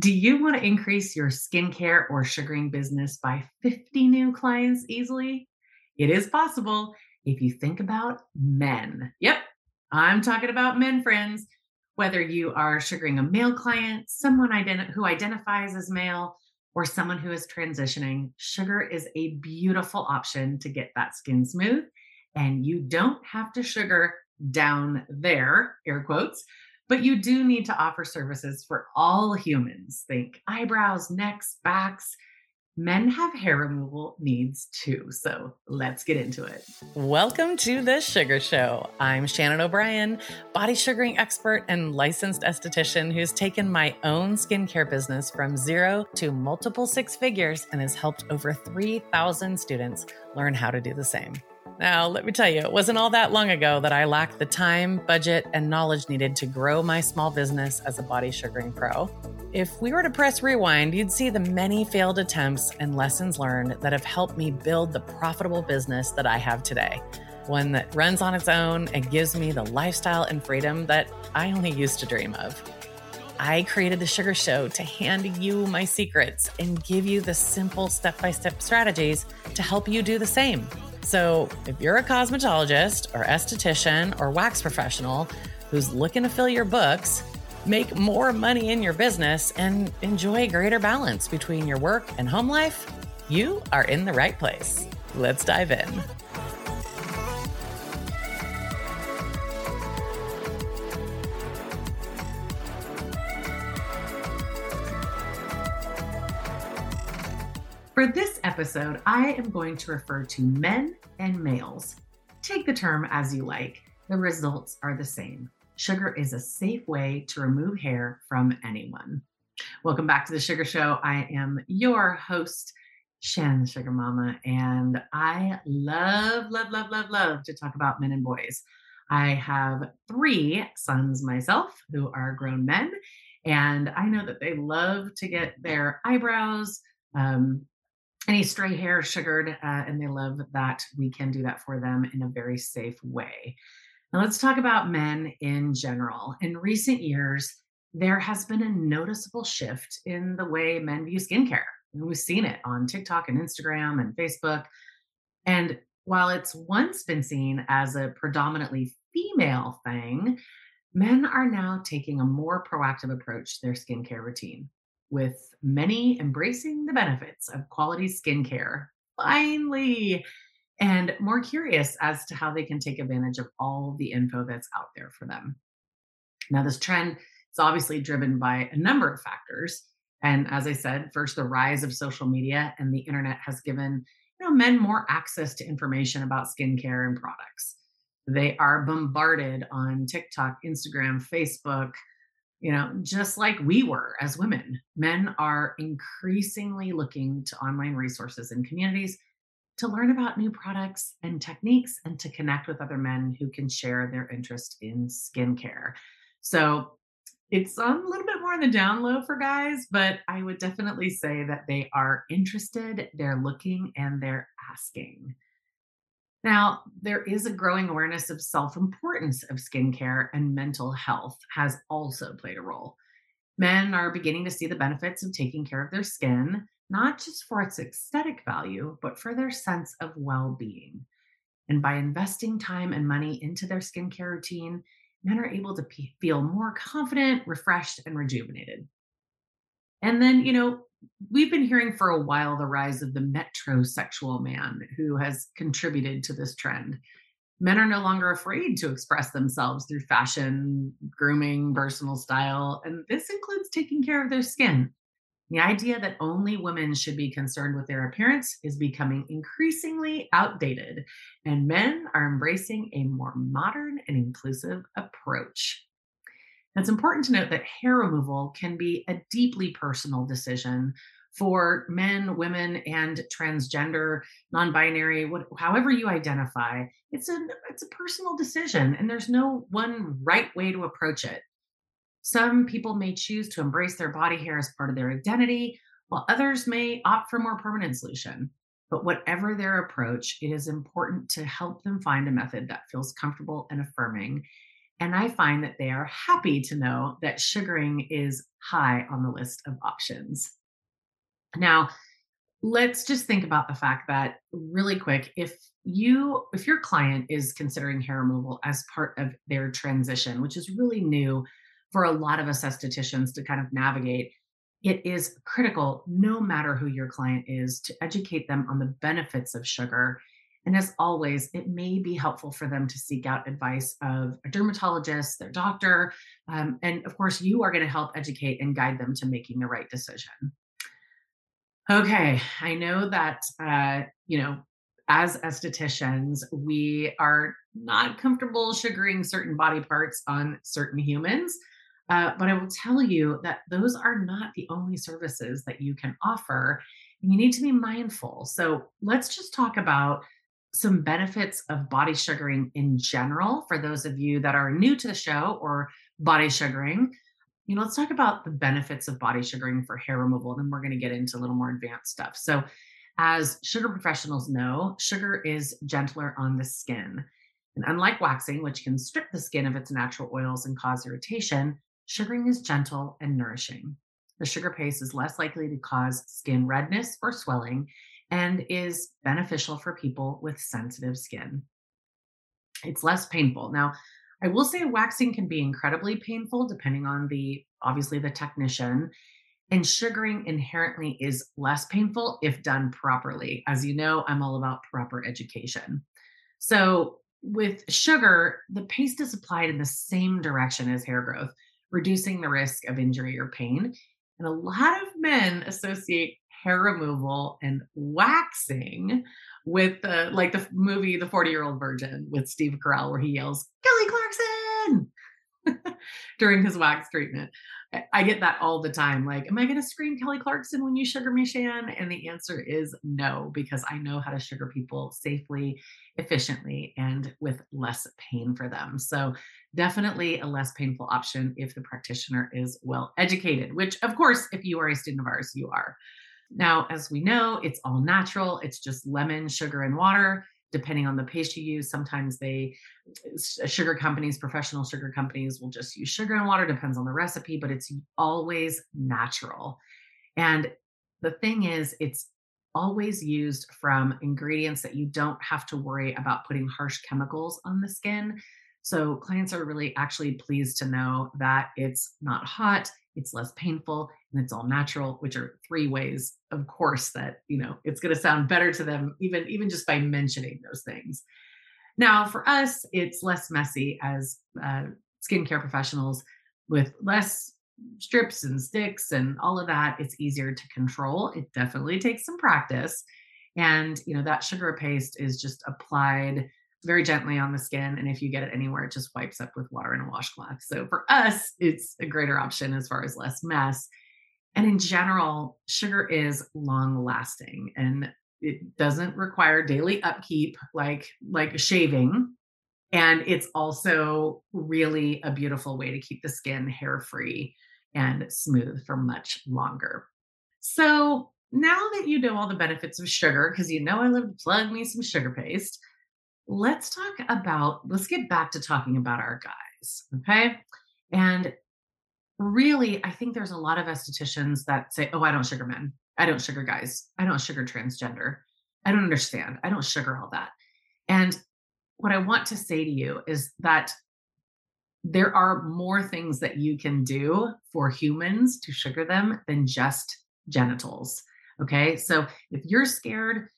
Do you want to increase your skincare or sugaring business by 50 new clients easily? It is possible if you think about men. Yep, I'm talking about men, friends. Whether you are sugaring a male client, someone identi- who identifies as male, or someone who is transitioning, sugar is a beautiful option to get that skin smooth. And you don't have to sugar down there, air quotes, but you do need to offer services for all humans. Think eyebrows, necks, backs. Men have hair removal needs too. So let's get into it. Welcome to The Sugar Show. I'm Shannon O'Brien, body sugaring expert and licensed esthetician who's taken my own skincare business from zero to multiple six figures and has helped over 3,000 students learn how to do the same. Now, let me tell you, it wasn't all that long ago that I lacked the time, budget, and knowledge needed to grow my small business as a body sugaring pro. If we were to press rewind, you'd see the many failed attempts and lessons learned that have helped me build the profitable business that I have today. One that runs on its own and gives me the lifestyle and freedom that I only used to dream of. I created the Sugar Show to hand you my secrets and give you the simple step by step strategies to help you do the same. So, if you're a cosmetologist or esthetician or wax professional who's looking to fill your books, make more money in your business, and enjoy greater balance between your work and home life, you are in the right place. Let's dive in. Episode, I am going to refer to men and males. Take the term as you like, the results are the same. Sugar is a safe way to remove hair from anyone. Welcome back to the Sugar Show. I am your host, Shannon Sugar Mama, and I love, love, love, love, love to talk about men and boys. I have three sons myself who are grown men, and I know that they love to get their eyebrows, um, any stray hair sugared, uh, and they love that we can do that for them in a very safe way. Now, let's talk about men in general. In recent years, there has been a noticeable shift in the way men view skincare. We've seen it on TikTok and Instagram and Facebook. And while it's once been seen as a predominantly female thing, men are now taking a more proactive approach to their skincare routine with many embracing the benefits of quality skincare, finally, and more curious as to how they can take advantage of all the info that's out there for them. Now, this trend is obviously driven by a number of factors. And as I said, first, the rise of social media and the internet has given you know, men more access to information about skincare and products. They are bombarded on TikTok, Instagram, Facebook, you know, just like we were as women, men are increasingly looking to online resources and communities to learn about new products and techniques and to connect with other men who can share their interest in skincare. So it's a little bit more on the down low for guys, but I would definitely say that they are interested, they're looking, and they're asking. Now, there is a growing awareness of self importance of skincare, and mental health has also played a role. Men are beginning to see the benefits of taking care of their skin, not just for its aesthetic value, but for their sense of well being. And by investing time and money into their skincare routine, men are able to p- feel more confident, refreshed, and rejuvenated. And then, you know, we've been hearing for a while the rise of the metrosexual man who has contributed to this trend. Men are no longer afraid to express themselves through fashion, grooming, personal style, and this includes taking care of their skin. The idea that only women should be concerned with their appearance is becoming increasingly outdated, and men are embracing a more modern and inclusive approach. It's important to note that hair removal can be a deeply personal decision for men, women, and transgender, non-binary, however you identify. It's a it's a personal decision, and there's no one right way to approach it. Some people may choose to embrace their body hair as part of their identity, while others may opt for a more permanent solution. But whatever their approach, it is important to help them find a method that feels comfortable and affirming And I find that they are happy to know that sugaring is high on the list of options. Now, let's just think about the fact that really quick if you if your client is considering hair removal as part of their transition which is really new for a lot of us estheticians to kind of navigate it is critical no matter who your client is to educate them on the benefits of sugar and as always it may be helpful for them to seek out advice of a dermatologist their doctor um, and of course you are going to help educate and guide them to making the right decision Okay, I know that uh, you know, as estheticians, we are not comfortable sugaring certain body parts on certain humans. Uh, but I will tell you that those are not the only services that you can offer. And you need to be mindful. So let's just talk about some benefits of body sugaring in general for those of you that are new to the show or body sugaring you know, let's talk about the benefits of body sugaring for hair removal. And then we're going to get into a little more advanced stuff. So, as sugar professionals know, sugar is gentler on the skin. And unlike waxing, which can strip the skin of its natural oils and cause irritation, sugaring is gentle and nourishing. The sugar paste is less likely to cause skin redness or swelling and is beneficial for people with sensitive skin. It's less painful. Now, I will say waxing can be incredibly painful depending on the obviously the technician. And sugaring inherently is less painful if done properly. As you know, I'm all about proper education. So, with sugar, the paste is applied in the same direction as hair growth, reducing the risk of injury or pain. And a lot of men associate hair removal and waxing with the like the movie The 40 Year Old Virgin with Steve Carell, where he yells, Kelly Clarkson during his wax treatment. I get that all the time. Like, am I going to scream Kelly Clarkson when you sugar me, Shan? And the answer is no, because I know how to sugar people safely, efficiently, and with less pain for them. So, definitely a less painful option if the practitioner is well educated, which, of course, if you are a student of ours, you are. Now, as we know, it's all natural. It's just lemon, sugar, and water. Depending on the paste you use, sometimes they, sugar companies, professional sugar companies will just use sugar and water, depends on the recipe, but it's always natural. And the thing is, it's always used from ingredients that you don't have to worry about putting harsh chemicals on the skin. So clients are really actually pleased to know that it's not hot, it's less painful and it's all natural which are three ways of course that you know it's going to sound better to them even even just by mentioning those things. Now for us it's less messy as uh, skincare professionals with less strips and sticks and all of that it's easier to control. It definitely takes some practice and you know that sugar paste is just applied very gently on the skin. And if you get it anywhere, it just wipes up with water and a washcloth. So for us, it's a greater option as far as less mess. And in general, sugar is long lasting and it doesn't require daily upkeep like like shaving and it's also really a beautiful way to keep the skin hair free and smooth for much longer. So, now that you know all the benefits of sugar because you know I love to plug me some sugar paste, let's talk about, let's get back to talking about our guys. Okay. And really, I think there's a lot of estheticians that say, oh, I don't sugar men. I don't sugar guys. I don't sugar transgender. I don't understand. I don't sugar all that. And what I want to say to you is that there are more things that you can do for humans to sugar them than just genitals. Okay. So if you're scared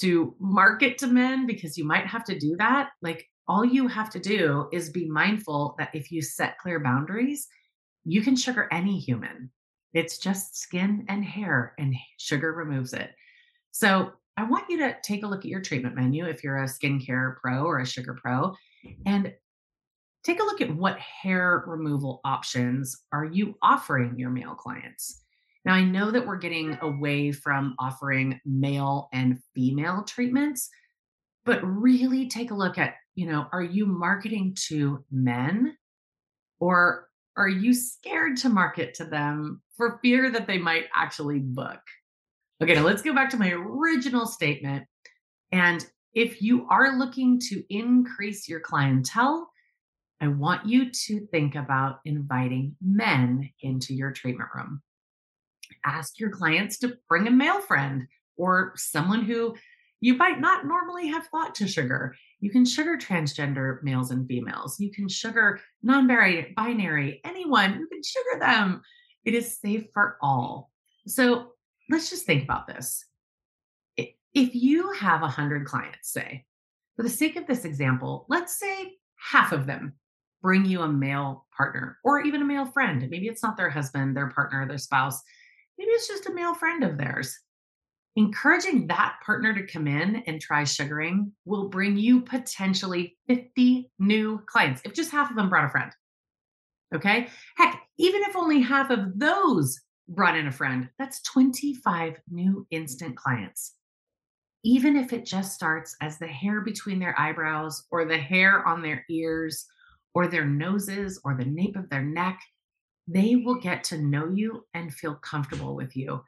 to market to men because you might have to do that, like all you have to do is be mindful that if you set clear boundaries, you can sugar any human. It's just skin and hair, and sugar removes it. So I want you to take a look at your treatment menu if you're a skincare pro or a sugar pro and take a look at what hair removal options are you offering your male clients. Now, I know that we're getting away from offering male and female treatments, but really take a look at, you know, are you marketing to men or are you scared to market to them for fear that they might actually book? Okay, now let's go back to my original statement. And if you are looking to increase your clientele, I want you to think about inviting men into your treatment room. Ask your clients to bring a male friend or someone who you might not normally have thought to sugar. You can sugar transgender males and females. You can sugar non binary, anyone, you can sugar them. It is safe for all. So let's just think about this. If you have 100 clients, say, for the sake of this example, let's say half of them bring you a male partner or even a male friend. Maybe it's not their husband, their partner, their spouse. Maybe it's just a male friend of theirs. Encouraging that partner to come in and try sugaring will bring you potentially 50 new clients if just half of them brought a friend. Okay. Heck, even if only half of those brought in a friend, that's 25 new instant clients. Even if it just starts as the hair between their eyebrows or the hair on their ears or their noses or the nape of their neck, they will get to know you and feel comfortable with you.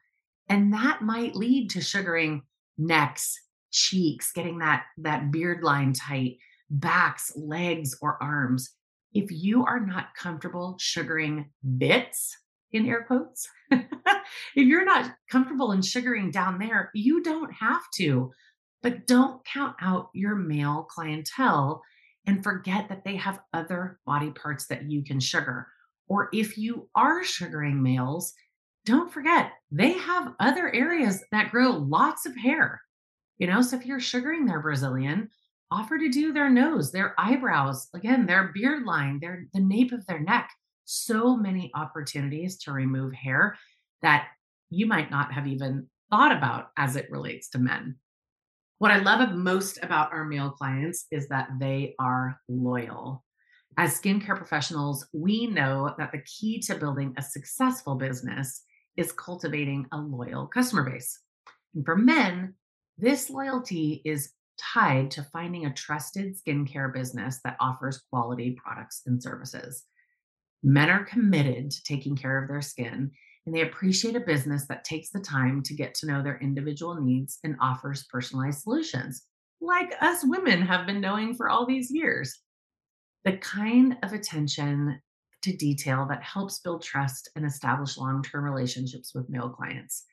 And that might lead to sugaring necks, cheeks, getting that, that beard line tight, backs, legs, or arms. If you are not comfortable sugaring bits, in air quotes, if you're not comfortable in sugaring down there, you don't have to. But don't count out your male clientele and forget that they have other body parts that you can sugar. Or if you are sugaring males, don't forget they have other areas that grow lots of hair. You know, so if you're sugaring their Brazilian, offer to do their nose, their eyebrows, again, their beard line, their the nape of their neck. So many opportunities to remove hair that you might not have even thought about as it relates to men. What I love most about our male clients is that they are loyal. As skincare professionals, we know that the key to building a successful business is cultivating a loyal customer base. And for men, this loyalty is tied to finding a trusted skincare business that offers quality products and services. Men are committed to taking care of their skin and they appreciate a business that takes the time to get to know their individual needs and offers personalized solutions, like us women have been knowing for all these years. The kind of attention to detail that helps build trust and establish long term relationships with male clients.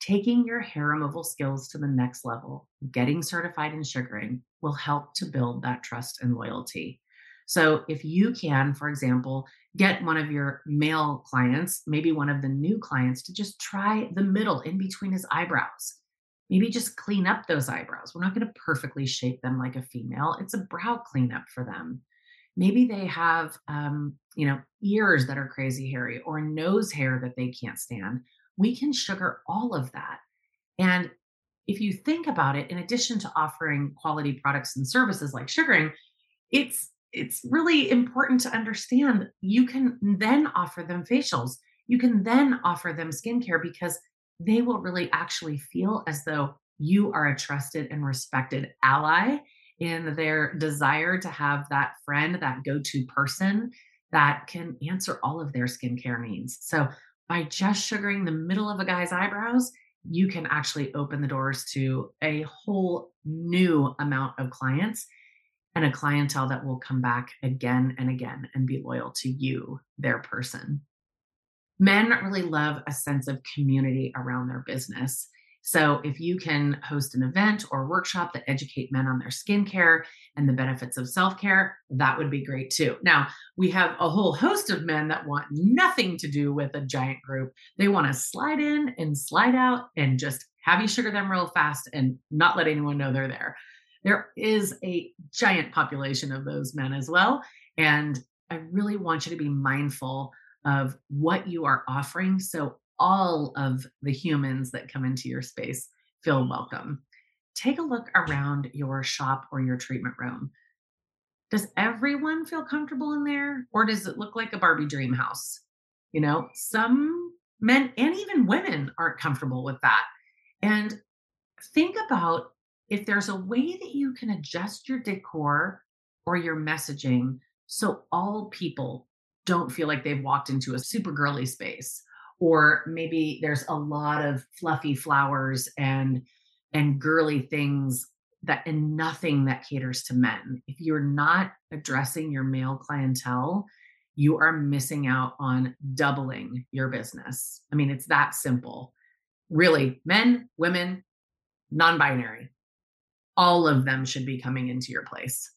Taking your hair removal skills to the next level, getting certified in sugaring, will help to build that trust and loyalty. So, if you can, for example, get one of your male clients, maybe one of the new clients, to just try the middle in between his eyebrows. Maybe just clean up those eyebrows. We're not going to perfectly shape them like a female, it's a brow cleanup for them. Maybe they have, um, you know, ears that are crazy hairy or nose hair that they can't stand. We can sugar all of that. And if you think about it, in addition to offering quality products and services like sugaring, it's it's really important to understand you can then offer them facials. You can then offer them skincare because they will really actually feel as though you are a trusted and respected ally in their desire to have that friend, that go to person that can answer all of their skincare needs. So, by just sugaring the middle of a guy's eyebrows, you can actually open the doors to a whole new amount of clients and a clientele that will come back again and again and be loyal to you, their person. Men really love a sense of community around their business. So, if you can host an event or workshop that educate men on their skincare and the benefits of self care, that would be great too. Now, we have a whole host of men that want nothing to do with a giant group. They want to slide in and slide out and just have you sugar them real fast and not let anyone know they're there. There is a giant population of those men as well. And I really want you to be mindful of what you are offering. So all of the humans that come into your space feel welcome. Take a look around your shop or your treatment room. Does everyone feel comfortable in there or does it look like a Barbie dream house? You know, some men and even women aren't comfortable with that. And think about if there's a way that you can adjust your decor or your messaging so all people don't feel like they've walked into a super girly space or maybe there's a lot of fluffy flowers and and girly things that and nothing that caters to men. If you're not addressing your male clientele, you are missing out on doubling your business. I mean, it's that simple. Really, men, women, non binary, all of them should be coming into your place.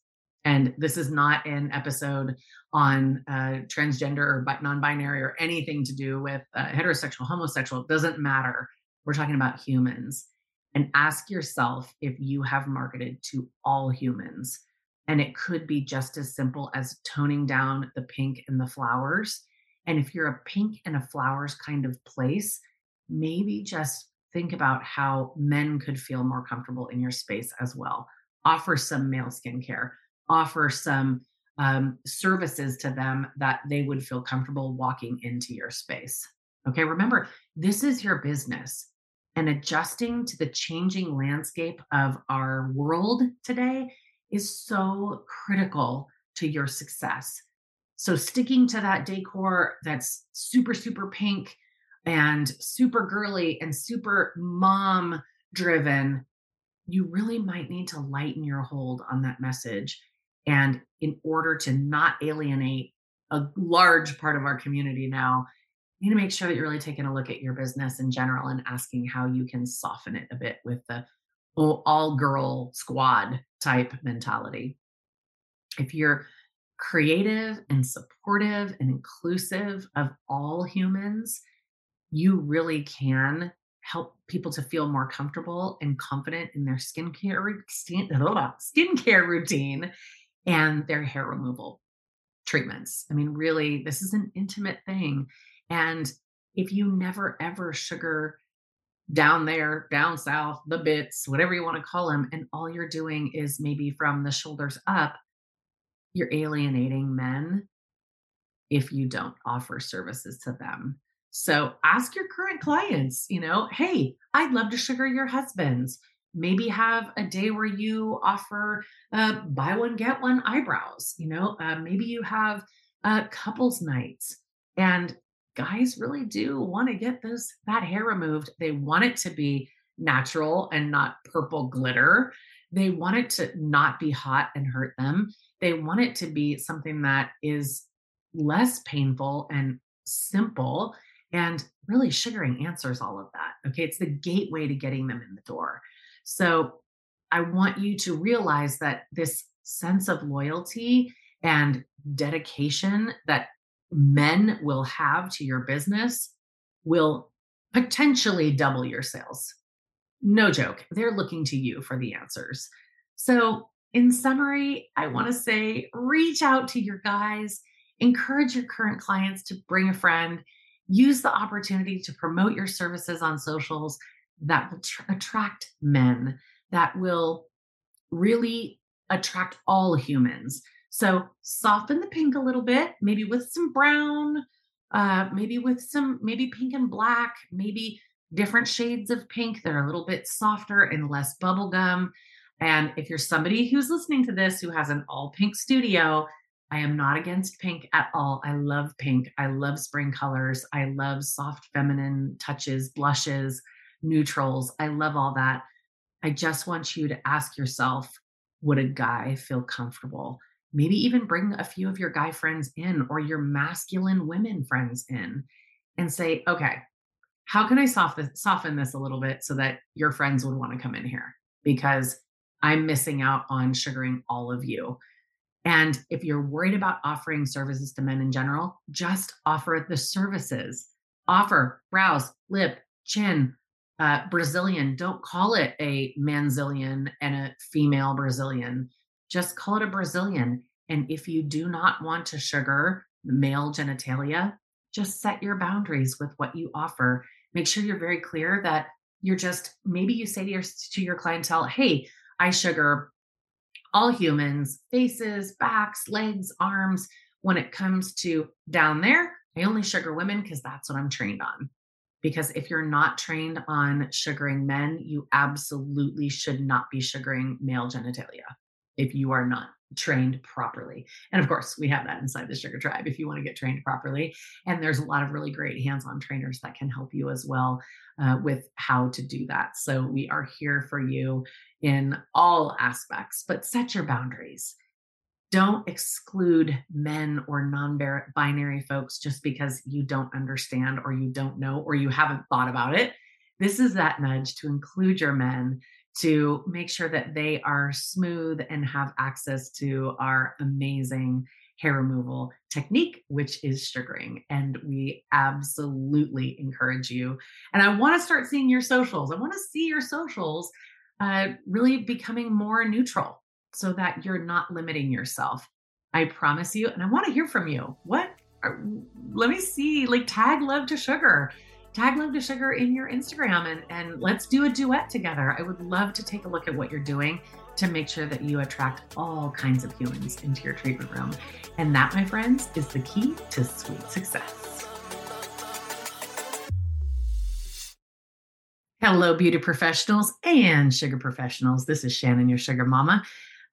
And this is not an episode on uh, transgender or non binary or anything to do with uh, heterosexual, homosexual. It doesn't matter. We're talking about humans. And ask yourself if you have marketed to all humans and it could be just as simple as toning down the pink and the flowers. And if you're a pink and a flowers kind of place, maybe just think about how men could feel more comfortable in your space as well. Offer some male skincare, offer some um, services to them that they would feel comfortable walking into your space. Okay, remember, this is your business. And adjusting to the changing landscape of our world today is so critical to your success. So, sticking to that decor that's super, super pink and super girly and super mom driven, you really might need to lighten your hold on that message. And in order to not alienate a large part of our community now, you need to make sure that you're really taking a look at your business in general and asking how you can soften it a bit with the all girl squad type mentality. If you're creative and supportive and inclusive of all humans, you really can help people to feel more comfortable and confident in their skincare skin, skincare routine and their hair removal treatments. I mean, really, this is an intimate thing. And if you never ever sugar down there, down south, the bits, whatever you want to call them, and all you're doing is maybe from the shoulders up, you're alienating men if you don't offer services to them. So ask your current clients, you know, hey, I'd love to sugar your husbands. Maybe have a day where you offer uh, buy one, get one eyebrows. You know, uh, maybe you have uh, couples nights and guys really do want to get this that hair removed. They want it to be natural and not purple glitter. They want it to not be hot and hurt them. They want it to be something that is less painful and simple. And really, sugaring answers all of that. Okay. It's the gateway to getting them in the door. So I want you to realize that this sense of loyalty and dedication that men will have to your business will potentially double your sales. No joke. They're looking to you for the answers. So, in summary, I want to say reach out to your guys, encourage your current clients to bring a friend, use the opportunity to promote your services on socials that will tr- attract men, that will really attract all humans. So soften the pink a little bit, maybe with some brown, uh, maybe with some, maybe pink and black, maybe different shades of pink that are a little bit softer and less bubblegum. And if you're somebody who's listening to this who has an all pink studio, I am not against pink at all. I love pink. I love spring colors. I love soft feminine touches, blushes, neutrals. I love all that. I just want you to ask yourself would a guy feel comfortable maybe even bring a few of your guy friends in or your masculine women friends in and say, okay, how can I soften, this a little bit so that your friends would want to come in here? Because I'm missing out on sugaring all of you. And if you're worried about offering services to men in general, just offer the services. Offer brows, lip, chin, uh, Brazilian. Don't call it a manzillion and a female Brazilian just call it a Brazilian. And if you do not want to sugar male genitalia, just set your boundaries with what you offer. Make sure you're very clear that you're just maybe you say to your to your clientele, "Hey, I sugar all humans, faces, backs, legs, arms. When it comes to down there, I only sugar women because that's what I'm trained on." Because if you're not trained on sugaring men, you absolutely should not be sugaring male genitalia if you are not trained properly. And of course, we have that inside the Sugar Tribe if you want to get trained properly. And there's a lot of really great hands on trainers that can help you as well uh, with how to do that. So we are here for you in all aspects, but set your boundaries. Don't exclude men or non binary folks just because you don't understand or you don't know or you haven't thought about it. This is that nudge to include your men to make sure that they are smooth and have access to our amazing hair removal technique, which is sugaring. And we absolutely encourage you. And I want to start seeing your socials. I want to see your socials uh, really becoming more neutral so that you're not limiting yourself. I promise you. And I want to hear from you. What? Are, let me see. Like, tag love to sugar tag Love to Sugar in your Instagram and, and let's do a duet together. I would love to take a look at what you're doing to make sure that you attract all kinds of humans into your treatment room. And that, my friends, is the key to sweet success. Hello, beauty professionals and sugar professionals. This is Shannon, your sugar mama.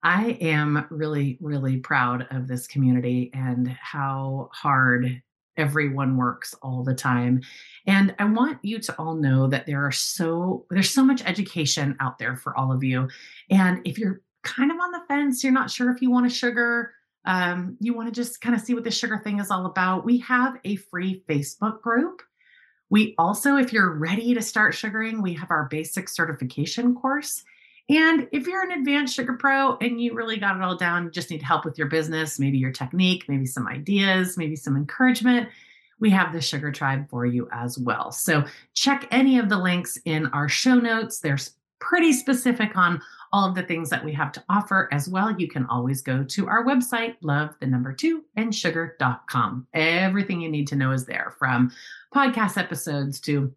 I am really, really proud of this community and how hard everyone works all the time. And i want you to all know that there are so there's so much education out there for all of you. And if you're kind of on the fence you're not sure if you want a sugar um, you want to just kind of see what the sugar thing is all about we have a free facebook group. We also if you're ready to start sugaring we have our basic certification course and if you're an advanced sugar pro and you really got it all down, just need help with your business, maybe your technique, maybe some ideas, maybe some encouragement, we have the Sugar Tribe for you as well. So check any of the links in our show notes. There's pretty specific on all of the things that we have to offer as well. You can always go to our website, love the number two and sugar.com. Everything you need to know is there from podcast episodes to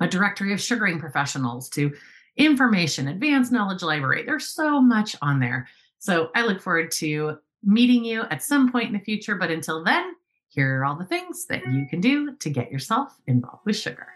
a directory of sugaring professionals to information, advanced knowledge library. There's so much on there. So I look forward to meeting you at some point in the future. But until then, here are all the things that you can do to get yourself involved with sugar.